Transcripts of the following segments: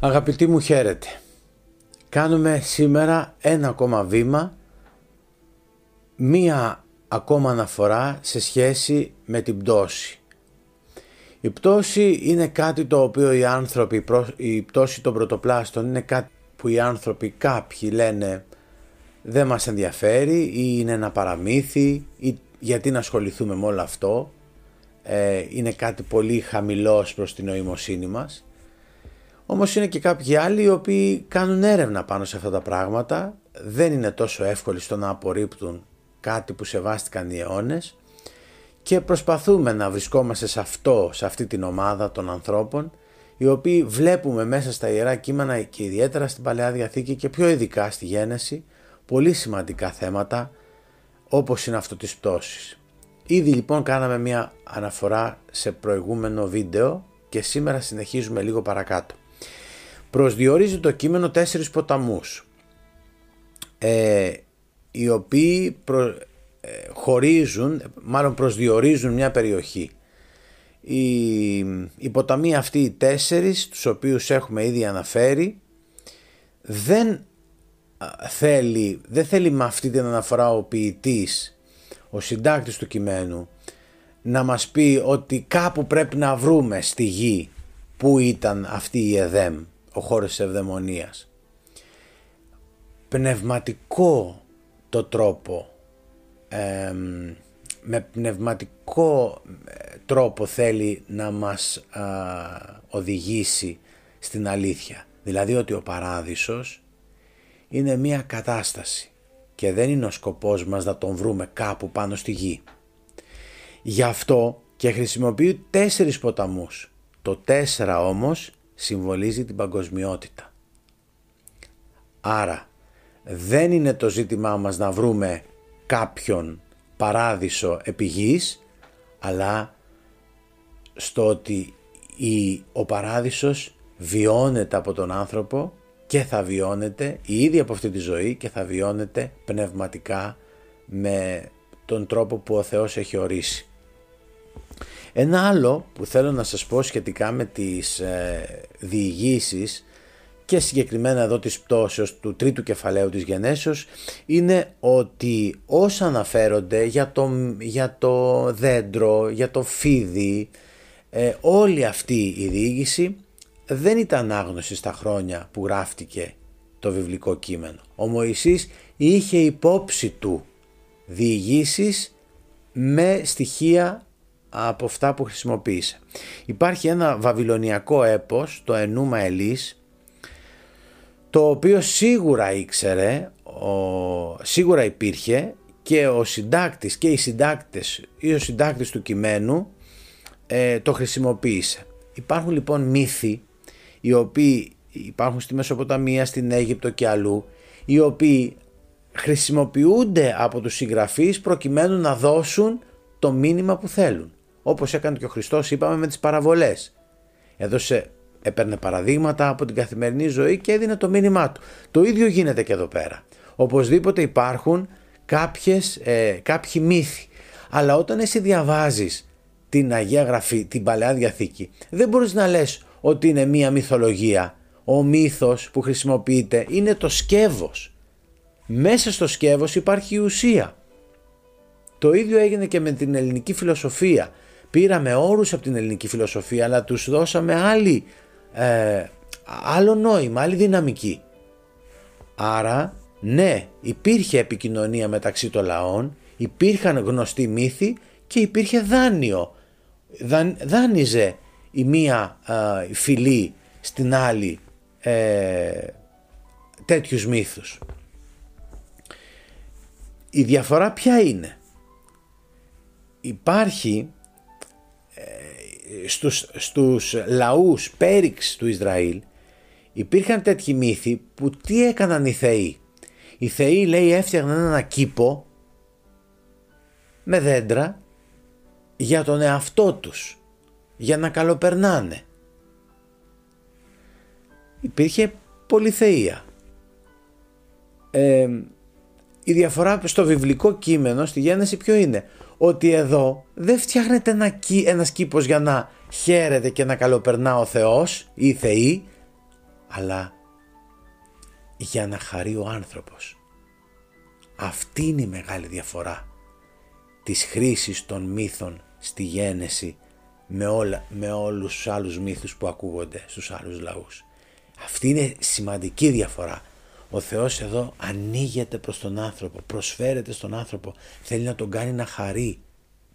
Αγαπητοί μου χαίρετε. Κάνουμε σήμερα ένα ακόμα βήμα, μία ακόμα αναφορά σε σχέση με την πτώση. Η πτώση είναι κάτι το οποίο οι άνθρωποι, η πτώση των πρωτοπλάστων είναι κάτι που οι άνθρωποι κάποιοι λένε δεν μας ενδιαφέρει ή είναι ένα παραμύθι ή γιατί να ασχοληθούμε με όλο αυτό. Ε, είναι κάτι πολύ χαμηλός προς την νοημοσύνη μας. Όμως είναι και κάποιοι άλλοι οι οποίοι κάνουν έρευνα πάνω σε αυτά τα πράγματα, δεν είναι τόσο εύκολοι στο να απορρίπτουν κάτι που σεβάστηκαν οι αιώνες. Και προσπαθούμε να βρισκόμαστε σε αυτό, σε αυτή την ομάδα των ανθρώπων οι οποίοι βλέπουμε μέσα στα Ιερά Κείμενα και ιδιαίτερα στην Παλαιά Διαθήκη και πιο ειδικά στη Γένεση πολύ σημαντικά θέματα όπως είναι αυτό της πτώσης. Ήδη λοιπόν κάναμε μια αναφορά σε προηγούμενο βίντεο και σήμερα συνεχίζουμε λίγο παρακάτω προσδιορίζει το κείμενο τέσσερις ποταμούς ε, οι οποίοι ε, χωρίζουν, μάλλον προσδιορίζουν μια περιοχή. Οι, οι ποταμοί αυτοί οι τέσσερις, τους οποίους έχουμε ήδη αναφέρει, δεν θέλει, δεν θέλει με αυτή την αναφορά ο ποιητής, ο συντάκτης του κειμένου, να μας πει ότι κάπου πρέπει να βρούμε στη γη που ήταν αυτή η Εδέμ ο χώρος της ευδαιμονίας. Πνευματικό το τρόπο, με πνευματικό ε, τρόπο θέλει να μας οδηγήσει στην αλήθεια. Δηλαδή ότι ο παράδεισος είναι μία κατάσταση και δεν είναι ο σκοπός μας να τον βρούμε κάπου πάνω στη γη. Γι' αυτό και χρησιμοποιεί τέσσερις ποταμούς. Το τέσσερα όμως συμβολίζει την παγκοσμιότητα. Άρα δεν είναι το ζήτημά μας να βρούμε κάποιον παράδεισο επί αλλά στο ότι η, ο παράδεισος βιώνεται από τον άνθρωπο και θα βιώνεται ήδη από αυτή τη ζωή και θα βιώνεται πνευματικά με τον τρόπο που ο Θεός έχει ορίσει. Ένα άλλο που θέλω να σας πω σχετικά με τις ε, διηγήσεις και συγκεκριμένα εδώ της πτώσεως του τρίτου κεφαλαίου της γενέσεως είναι ότι όσα αναφέρονται για το, για το δέντρο, για το φίδι, ε, όλη αυτή η διήγηση δεν ήταν άγνωση στα χρόνια που γράφτηκε το βιβλικό κείμενο. Ο Μωυσής είχε υπόψη του διηγήσεις με στοιχεία από αυτά που χρησιμοποίησε. Υπάρχει ένα βαβυλωνιακό έπος, το Ενούμα Ελής, το οποίο σίγουρα ήξερε, ο, σίγουρα υπήρχε και ο συντάκτης και οι συντάκτες ή ο συντάκτης του κειμένου ε, το χρησιμοποίησε. Υπάρχουν λοιπόν μύθοι οι οποίοι υπάρχουν στη Μεσοποταμία, στην Αίγυπτο και αλλού οι οποίοι χρησιμοποιούνται από τους συγγραφείς προκειμένου να δώσουν το μήνυμα που θέλουν όπως έκανε και ο Χριστός είπαμε με τις παραβολές. Έδωσε, έπαιρνε παραδείγματα από την καθημερινή ζωή και έδινε το μήνυμά του. Το ίδιο γίνεται και εδώ πέρα. Οπωσδήποτε υπάρχουν κάποιες, ε, κάποιοι μύθοι. Αλλά όταν εσύ διαβάζεις την Αγία Γραφή, την Παλαιά Διαθήκη, δεν μπορείς να λες ότι είναι μία μυθολογία. Ο μύθος που χρησιμοποιείται είναι το σκεύος. Μέσα στο σκεύος υπάρχει η ουσία. Το ίδιο έγινε και με την ελληνική φιλοσοφία πήραμε όρους από την ελληνική φιλοσοφία αλλά τους δώσαμε άλλη, ε, άλλο νόημα, άλλη δυναμική. Άρα ναι υπήρχε επικοινωνία μεταξύ των λαών, υπήρχαν γνωστοί μύθοι και υπήρχε δάνειο. Δαν, δάνειζε η μία ε, φυλή στην άλλη ε, τέτοιους μύθους. Η διαφορά ποια είναι; Υπάρχει στους, στους λαούς πέριξ του Ισραήλ υπήρχαν τέτοιοι μύθοι που τι έκαναν οι θεοί. Οι θεοί λέει έφτιαχναν ένα κήπο με δέντρα για τον εαυτό τους, για να καλοπερνάνε. Υπήρχε πολυθεία. Ε, η διαφορά στο βιβλικό κείμενο, στη Γέννηση ποιο είναι; Ότι εδώ δεν φτιάχνεται ένα, ένας κήπος για να χαίρεται και να καλοπερνά ο Θεός ή οι Θεοί, αλλά για να χαρεί ο άνθρωπος. Αυτή είναι η μεγάλη διαφορά της χρήσης των μύθων στη γένεση με, όλα, με όλους τους άλλους μύθους που ακούγονται στους άλλους λαούς. Αυτή είναι σημαντική διαφορά. Ο Θεός εδώ ανοίγεται προς τον άνθρωπο, προσφέρεται στον άνθρωπο, θέλει να τον κάνει να χαρεί,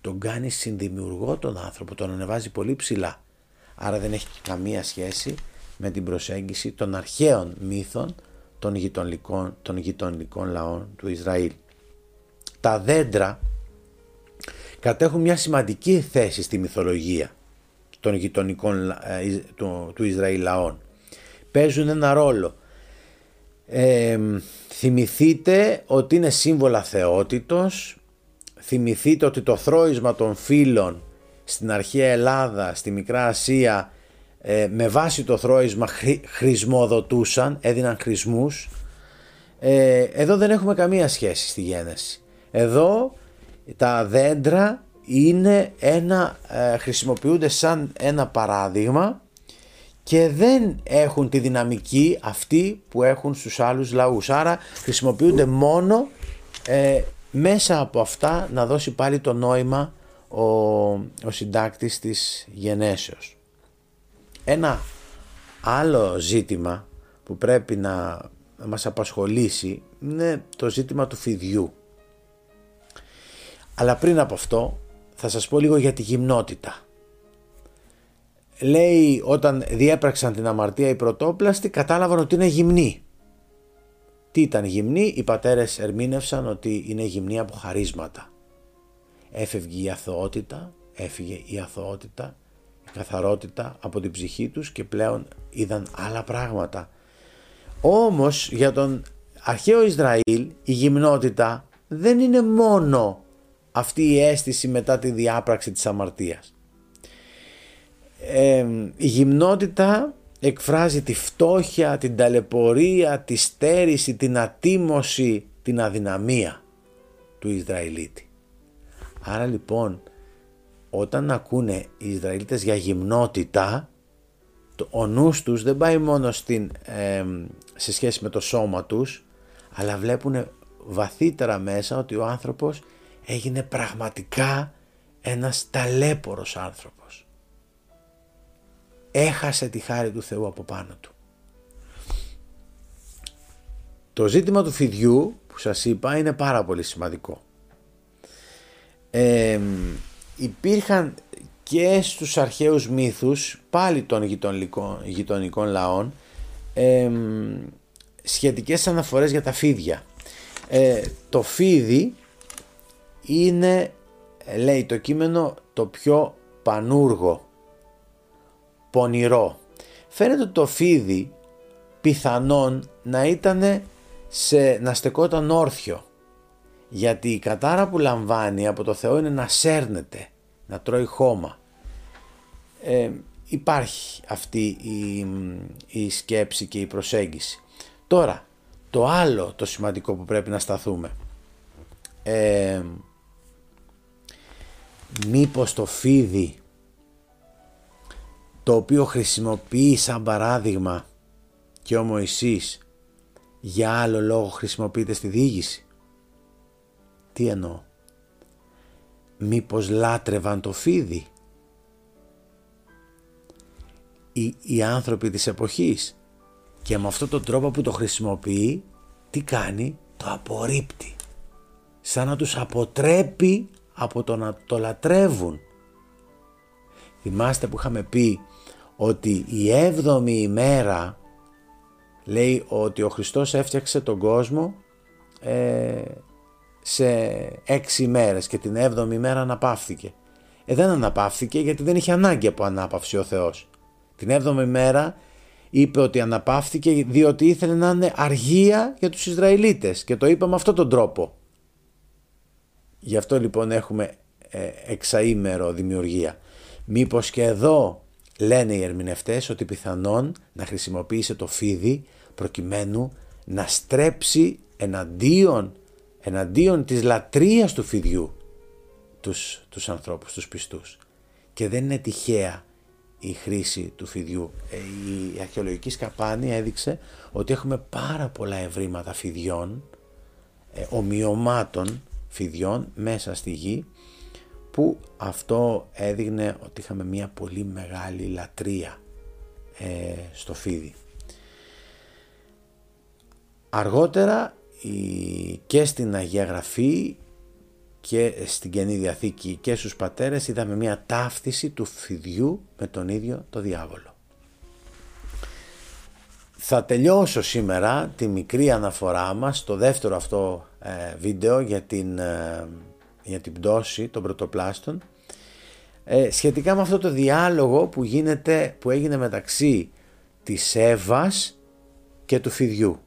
τον κάνει συνδημιουργό τον άνθρωπο, τον ανεβάζει πολύ ψηλά. Άρα δεν έχει καμία σχέση με την προσέγγιση των αρχαίων μύθων των γειτονικών, των γειτονικών λαών του Ισραήλ. Τα δέντρα κατέχουν μια σημαντική θέση στη μυθολογία των γειτονικών ε, του, του Ισραήλ λαών. Παίζουν ένα ρόλο. Ε, θυμηθείτε ότι είναι σύμβολα θεότητος, θυμηθείτε ότι το θρόισμα των φύλων στην αρχαία Ελλάδα, στη Μικρά Ασία ε, με βάση το θρόισμα χρησμοδοτούσαν, έδιναν χρησμούς. Ε, εδώ δεν έχουμε καμία σχέση στη γένεση. Εδώ τα δέντρα είναι ένα, ε, χρησιμοποιούνται σαν ένα παράδειγμα και δεν έχουν τη δυναμική αυτή που έχουν στους άλλους λαούς. Άρα χρησιμοποιούνται μόνο ε, μέσα από αυτά να δώσει πάλι το νόημα ο, ο συντάκτης της γενέσεως. Ένα άλλο ζήτημα που πρέπει να μας απασχολήσει είναι το ζήτημα του φιδιού. Αλλά πριν από αυτό θα σας πω λίγο για τη γυμνότητα. Λέει όταν διέπραξαν την αμαρτία οι πρωτόπλαστοι κατάλαβαν ότι είναι γυμνοί. Τι ήταν γυμνοί, οι πατέρες ερμήνευσαν ότι είναι γυμνοί από χαρίσματα. Έφευγε η αθωότητα, έφυγε η αθωότητα καθαρότητα από την ψυχή τους και πλέον είδαν άλλα πράγματα. Όμως για τον αρχαίο Ισραήλ η γυμνότητα δεν είναι μόνο αυτή η αίσθηση μετά τη διάπραξη της αμαρτίας. Η γυμνότητα εκφράζει τη φτώχεια, την ταλαιπωρία, τη στέρηση, την ατίμωση, την αδυναμία του Ισραηλίτη. Άρα λοιπόν όταν ακούνε οι Ισραηλίτες για γυμνότητα ο νους τους δεν πάει μόνο στην, σε σχέση με το σώμα τους αλλά βλέπουν βαθύτερα μέσα ότι ο άνθρωπος έγινε πραγματικά ένας ταλέπορος άνθρωπος. Έχασε τη χάρη του Θεού από πάνω του. Το ζήτημα του φιδιού που σας είπα είναι πάρα πολύ σημαντικό. Ε, υπήρχαν και στους αρχαίους μύθους πάλι των γειτονικών, γειτονικών λαών ε, σχετικές αναφορές για τα φίδια. Ε, το φίδι είναι λέει το κείμενο το πιο πανούργο, πονηρό. Φαίνεται ότι το φίδι πιθανόν να ήταν σε, να στεκόταν όρθιο γιατί η κατάρα που λαμβάνει από το Θεό είναι να σέρνεται, να τρώει χώμα. Ε, υπάρχει αυτή η, η σκέψη και η προσέγγιση. Τώρα, το άλλο το σημαντικό που πρέπει να σταθούμε. Ε, μήπως το φίδι το οποίο χρησιμοποιεί σαν παράδειγμα και ο Μωυσής για άλλο λόγο χρησιμοποιείται στη διήγηση. Τι εννοώ; Μήπως λάτρευαν το φίδι; Οι, οι άνθρωποι της εποχής. Και με αυτόν τον τρόπο που το χρησιμοποιεί, τι κάνει, το απορρίπτει. Σαν να τους αποτρέπει από το να το λατρεύουν. Θυμάστε που είχαμε πει ότι η έβδομη ημέρα λέει ότι ο Χριστός έφτιαξε τον κόσμο ε, σε έξι μέρες και την έβδομη μέρα αναπαύθηκε. Ε, δεν αναπαύθηκε γιατί δεν είχε ανάγκη από ανάπαυση ο Θεός. Την έβδομη μέρα είπε ότι αναπαύθηκε διότι ήθελε να είναι αργία για τους Ισραηλίτες και το είπε με αυτόν τον τρόπο. Γι' αυτό λοιπόν έχουμε ε, εξαήμερο δημιουργία. Μήπως και εδώ λένε οι ερμηνευτές ότι πιθανόν να χρησιμοποίησε το φίδι προκειμένου να στρέψει εναντίον εναντίον της λατρείας του φιδιού τους, τους ανθρώπους, τους πιστούς. Και δεν είναι τυχαία η χρήση του φιδιού. Ε, η αρχαιολογική σκαπάνη έδειξε ότι έχουμε πάρα πολλά ευρήματα φιδιών, ε, ομοιωμάτων φιδιών μέσα στη γη που αυτό έδειχνε ότι είχαμε μια πολύ μεγάλη λατρεία ε, στο φίδι. Αργότερα και στην Αγία Γραφή και στην Καινή Διαθήκη και στους πατέρες είδαμε μια ταύτιση του φιδιού με τον ίδιο το διάβολο. Θα τελειώσω σήμερα τη μικρή αναφορά μας στο δεύτερο αυτό ε, βίντεο για την, ε, για την πτώση των πρωτοπλάστων ε, σχετικά με αυτό το διάλογο που, γίνεται, που έγινε μεταξύ της Εύας και του φιδιού.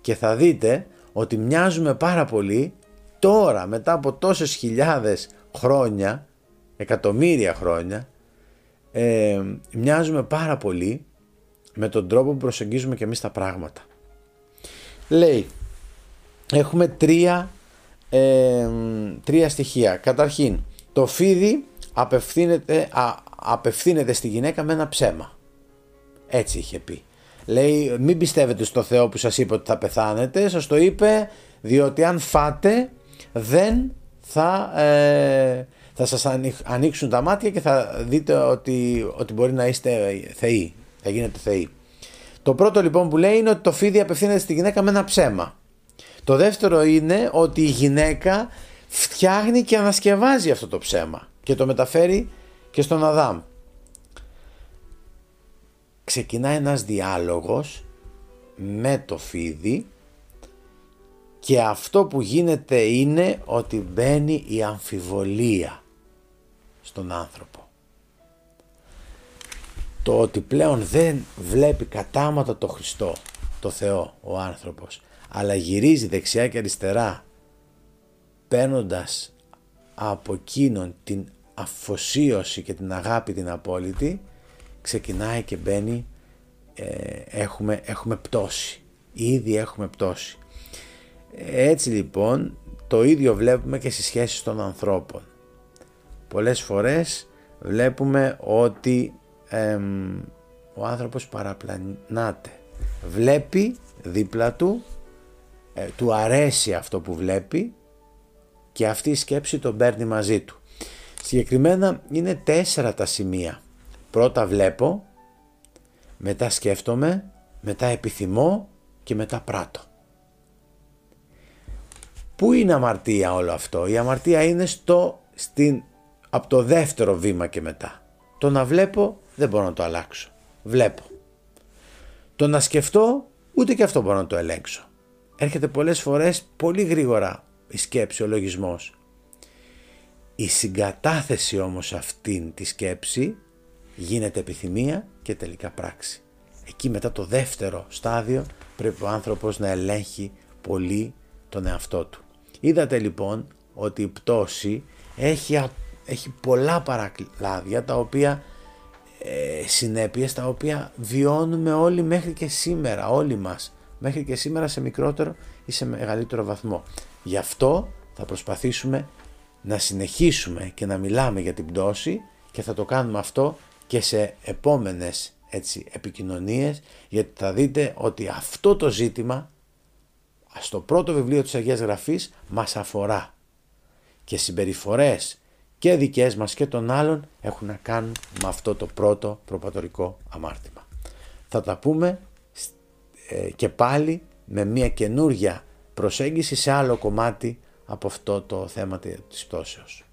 Και θα δείτε ότι μοιάζουμε πάρα πολύ τώρα μετά από τόσες χιλιάδες χρόνια, εκατομμύρια χρόνια, ε, μοιάζουμε πάρα πολύ με τον τρόπο που προσεγγίζουμε και εμείς τα πράγματα. Λέει, έχουμε τρία, ε, τρία στοιχεία. Καταρχήν, το φίδι απευθύνεται, α, απευθύνεται στη γυναίκα με ένα ψέμα. Έτσι είχε πει. Λέει μην πιστεύετε στο Θεό που σας είπε ότι θα πεθάνετε, σας το είπε διότι αν φάτε δεν θα, ε, θα σας ανοίξουν τα μάτια και θα δείτε ότι, ότι μπορεί να είστε θεοί, θα γίνετε θεοί. Το πρώτο λοιπόν που λέει είναι ότι το φίδι απευθύνεται στη γυναίκα με ένα ψέμα. Το δεύτερο είναι ότι η γυναίκα φτιάχνει και ανασκευάζει αυτό το ψέμα και το μεταφέρει και στον Αδάμ. Ξεκινά ένας διάλογος με το φίδι και αυτό που γίνεται είναι ότι μπαίνει η αμφιβολία στον άνθρωπο. Το ότι πλέον δεν βλέπει κατάματα το Χριστό, το Θεό, ο άνθρωπος, αλλά γυρίζει δεξιά και αριστερά παίρνοντας από εκείνον την αφοσίωση και την αγάπη την απόλυτη ξεκινάει και μπαίνει ε, έχουμε, έχουμε πτώση. Ήδη έχουμε πτώση. Έτσι λοιπόν το ίδιο βλέπουμε και στις σχέσεις των ανθρώπων. Πολλές φορές βλέπουμε ότι ο άνθρωπος παραπλανάται βλέπει δίπλα του ε, του αρέσει αυτό που βλέπει και αυτή η σκέψη τον παίρνει μαζί του Συγκεκριμένα είναι τέσσερα τα σημεία. Πρώτα βλέπω, μετά σκέφτομαι, μετά επιθυμώ και μετά πράττω. Πού είναι αμαρτία όλο αυτό; Η αμαρτία είναι στο, στην, από το δεύτερο βήμα και μετά. Το να βλέπω δεν μπορώ να το αλλάξω. Βλέπω. Το να σκεφτώ ούτε και αυτό μπορώ να το ελέγξω. Έρχεται πολλές φορές πολύ γρήγορα η σκέψη, ο λογισμός. Η συγκατάθεση όμως αυτήν τη σκέψη γίνεται επιθυμία και τελικά πράξη. Εκεί μετά το δεύτερο στάδιο πρέπει ο άνθρωπος να ελέγχει πολύ τον εαυτό του. Είδατε λοιπόν ότι η πτώση έχει, έχει πολλά παρακλάδια τα οποία ε, συνέπειες τα οποία βιώνουμε όλοι μέχρι και σήμερα, όλοι μας, μέχρι και σήμερα σε μικρότερο ή σε μεγαλύτερο βαθμό. Γι' αυτό θα προσπαθήσουμε να συνεχίσουμε και να μιλάμε για την πτώση και θα το κάνουμε αυτό και σε επόμενες έτσι, επικοινωνίες γιατί θα δείτε ότι αυτό το ζήτημα στο πρώτο βιβλίο της Αγίας Γραφής μας αφορά και συμπεριφορές και δικές μας και των άλλων έχουν να κάνουν με αυτό το πρώτο προπατορικό αμάρτημα. Θα τα πούμε ε, και πάλι με μια καινούργια προσέγγιση σε άλλο κομμάτι από αυτό το θέμα της πτώσεως.